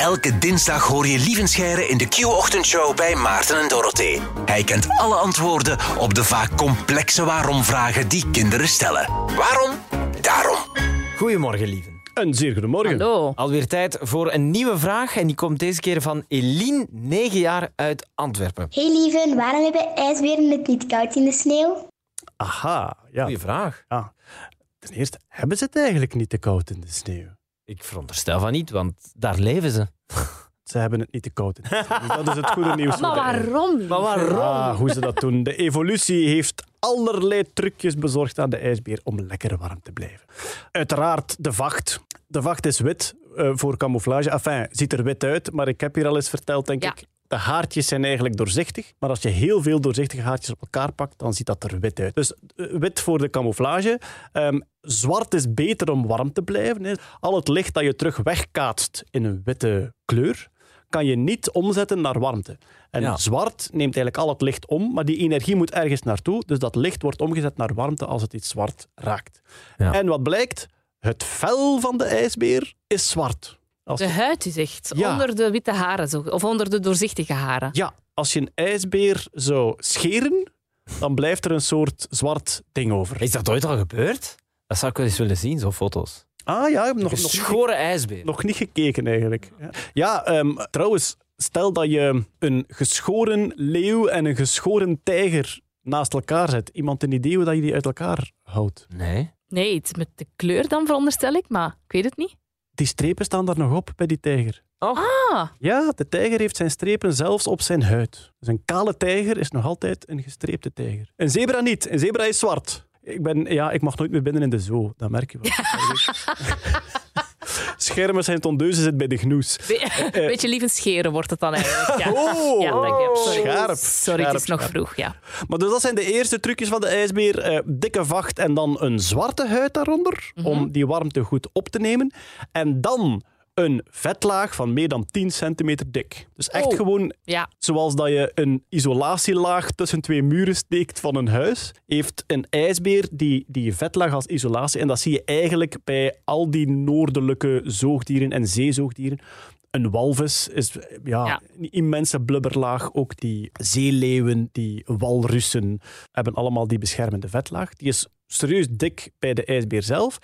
Elke dinsdag hoor je Lievenscheire in de Q-ochtendshow bij Maarten en Dorothee. Hij kent alle antwoorden op de vaak complexe waarom-vragen die kinderen stellen. Waarom? Daarom. Goedemorgen, lieven. Een zeer goedemorgen. Hallo. Alweer tijd voor een nieuwe vraag. En die komt deze keer van Eline, 9 jaar uit Antwerpen. Hey lieven, waarom hebben ijsberen het niet koud in de sneeuw? Aha, ja. Goeie vraag. ja. Ten eerste, hebben ze het eigenlijk niet te koud in de sneeuw? Ik veronderstel van niet, want daar leven ze. Ze hebben het niet te koud. Dus dat is het goede nieuws. Maar waarom? Maar waarom? Ah, hoe ze dat doen. De evolutie heeft allerlei trucjes bezorgd aan de ijsbeer om lekker warm te blijven. Uiteraard de vacht. De vacht is wit eh, voor camouflage. Enfin, ziet er wit uit, maar ik heb hier al eens verteld, denk Ja. ik. De haartjes zijn eigenlijk doorzichtig, maar als je heel veel doorzichtige haartjes op elkaar pakt, dan ziet dat er wit uit. Dus eh, wit voor de camouflage. Ehm, zwart is beter om warm te blijven. Al het licht dat je terug wegkaatst in een witte kleur, kan je niet omzetten naar warmte. En Ja. zwart neemt eigenlijk al het licht om, maar die energie moet ergens naartoe. Dus dat licht wordt omgezet naar warmte als het iets zwart raakt. Ja. En wat blijkt? Het vel van de ijsbeer is zwart. Als De je, huid is echt Ja. onder de witte haren, zo, of onder de doorzichtige haren. ja, als je een ijsbeer zou scheren, dan blijft er een soort zwart ding over. Is dat ooit al gebeurd? Dat zou ik wel eens willen zien, zo'n foto's. Ah ja, ik heb nog, Een nog, ijsbeer. nog niet gekeken eigenlijk. Ja, ja ehm, trouwens, stel dat je een geschoren leeuw en een geschoren tijger naast elkaar zet. Iemand een idee hoe dat je die uit elkaar houdt? Nee. Nee, iets met de kleur dan veronderstel ik, maar ik weet het niet. Die strepen staan daar nog op bij die tijger. Ah, Ja, de tijger heeft zijn strepen zelfs op zijn huid. Dus een kale tijger is nog altijd een gestreepte tijger. Een zebra niet. Een zebra is zwart. Ik, ben, ja, ik mag nooit meer binnen in de zoo. Dat merk je wel. Schermen zijn tondeuzen zit bij de gnoes. be- een beetje lief scheren wordt het dan eigenlijk. Ja, Oh, ja dank je. Sorry. scherp. Sorry, het is nog scherp. vroeg. Ja. Maar dus dat zijn de eerste trucjes van de ijsbeer. Eh, dikke vacht en dan een zwarte huid daaronder, om die warmte goed op te nemen. En dan een vetlaag van meer dan 10 centimeter dik. Dus echt Oh. gewoon ja. zoals dat je een isolatielaag tussen twee muren steekt van een huis, heeft een ijsbeer die, die vetlaag als isolatie. En dat zie je eigenlijk bij al die noordelijke zoogdieren en zeezoogdieren. Een walvis is ja, Ja. een immense blubberlaag. Ook die zeeleeuwen, die walrussen hebben allemaal die beschermende vetlaag. Die is serieus dik bij de ijsbeer zelf.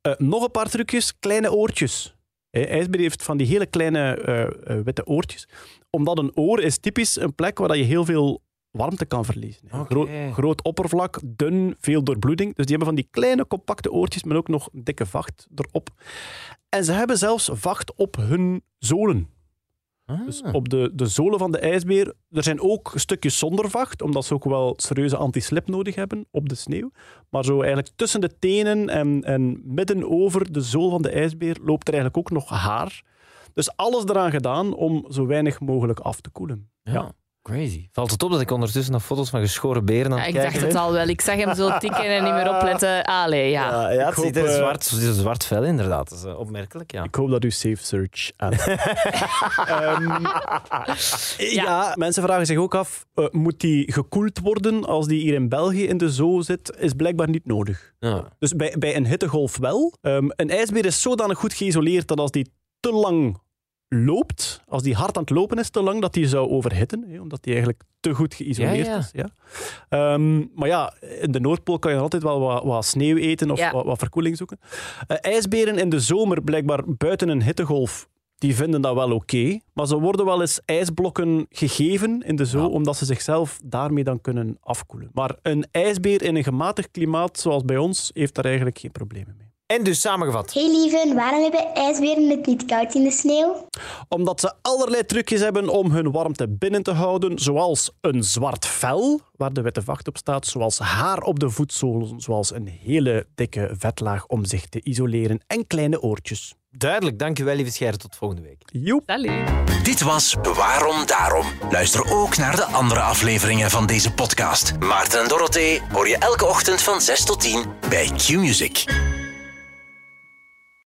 Eh, nog een paar trucjes. Kleine oortjes. Hè, ijsbeer heeft van die hele kleine eh, eh, witte oortjes. Omdat een oor is typisch een plek waar je heel veel warmte kan verliezen. Groot, groot oppervlak, dun, veel doorbloeding. Dus die hebben van die kleine compacte oortjes, maar ook nog een dikke vacht erop. En ze hebben zelfs vacht op hun zolen. Dus Ah. op de, de zolen van de ijsbeer. Er zijn ook stukjes zonder vacht, omdat ze ook wel serieuze anti-slip nodig hebben op de sneeuw. Maar zo eigenlijk tussen de tenen en, en midden over de zool van de ijsbeer loopt er eigenlijk ook nog haar. Dus alles eraan gedaan om zo weinig mogelijk af te koelen. Ja. Ja. Crazy. Valt het op dat ik ondertussen naar foto's van geschoren beren aan Ja, ik dacht het al wel. Ik zag hem zo tikken en niet meer opletten. Allee, ja. Ja, ja, het hoop, er eh, zwart, een zwart vel inderdaad. Dat is eh, opmerkelijk, ja. Ik hoop dat u Safe Search aan. Ehm, ja. mensen vragen zich ook af: eh, moet die gekoeld worden als die hier in België in de zoo zit? Is blijkbaar niet nodig. ja. Dus bij, bij een hittegolf wel. Ehm, een ijsbeer is zodanig goed geïsoleerd dat als die te lang loopt, als die hard aan het lopen is te lang, dat die zou overhitten, hè, omdat die eigenlijk te goed geïsoleerd Ja, ja. is. Ja. Ehm, maar ja, in de Noordpool kan je altijd wel wat, wat sneeuw eten of wat, wat verkoeling zoeken. Eh, ijsberen in de zomer, blijkbaar buiten een hittegolf, die vinden dat wel oké. maar ze worden wel eens ijsblokken gegeven in de zoo, omdat ze zichzelf daarmee dan kunnen afkoelen. Maar een ijsbeer in een gematigd klimaat, zoals bij ons, heeft daar eigenlijk geen problemen mee. En dus samengevat. Hey lieven, waarom hebben ijsberen het niet koud in de sneeuw? Omdat ze allerlei trucjes hebben om hun warmte binnen te houden, zoals een zwart vel, waar de witte vacht op staat, zoals haar op de voetzolen, zoals een hele dikke vetlaag om zich te isoleren en kleine oortjes. Duidelijk, dankjewel lieve Scheire. Tot volgende week. Joep. Salut. Dit was Waarom Daarom. Luister ook naar de andere afleveringen van deze podcast. Maarten en Dorothee hoor je elke ochtend van 6 tot 10 bij Q-Music.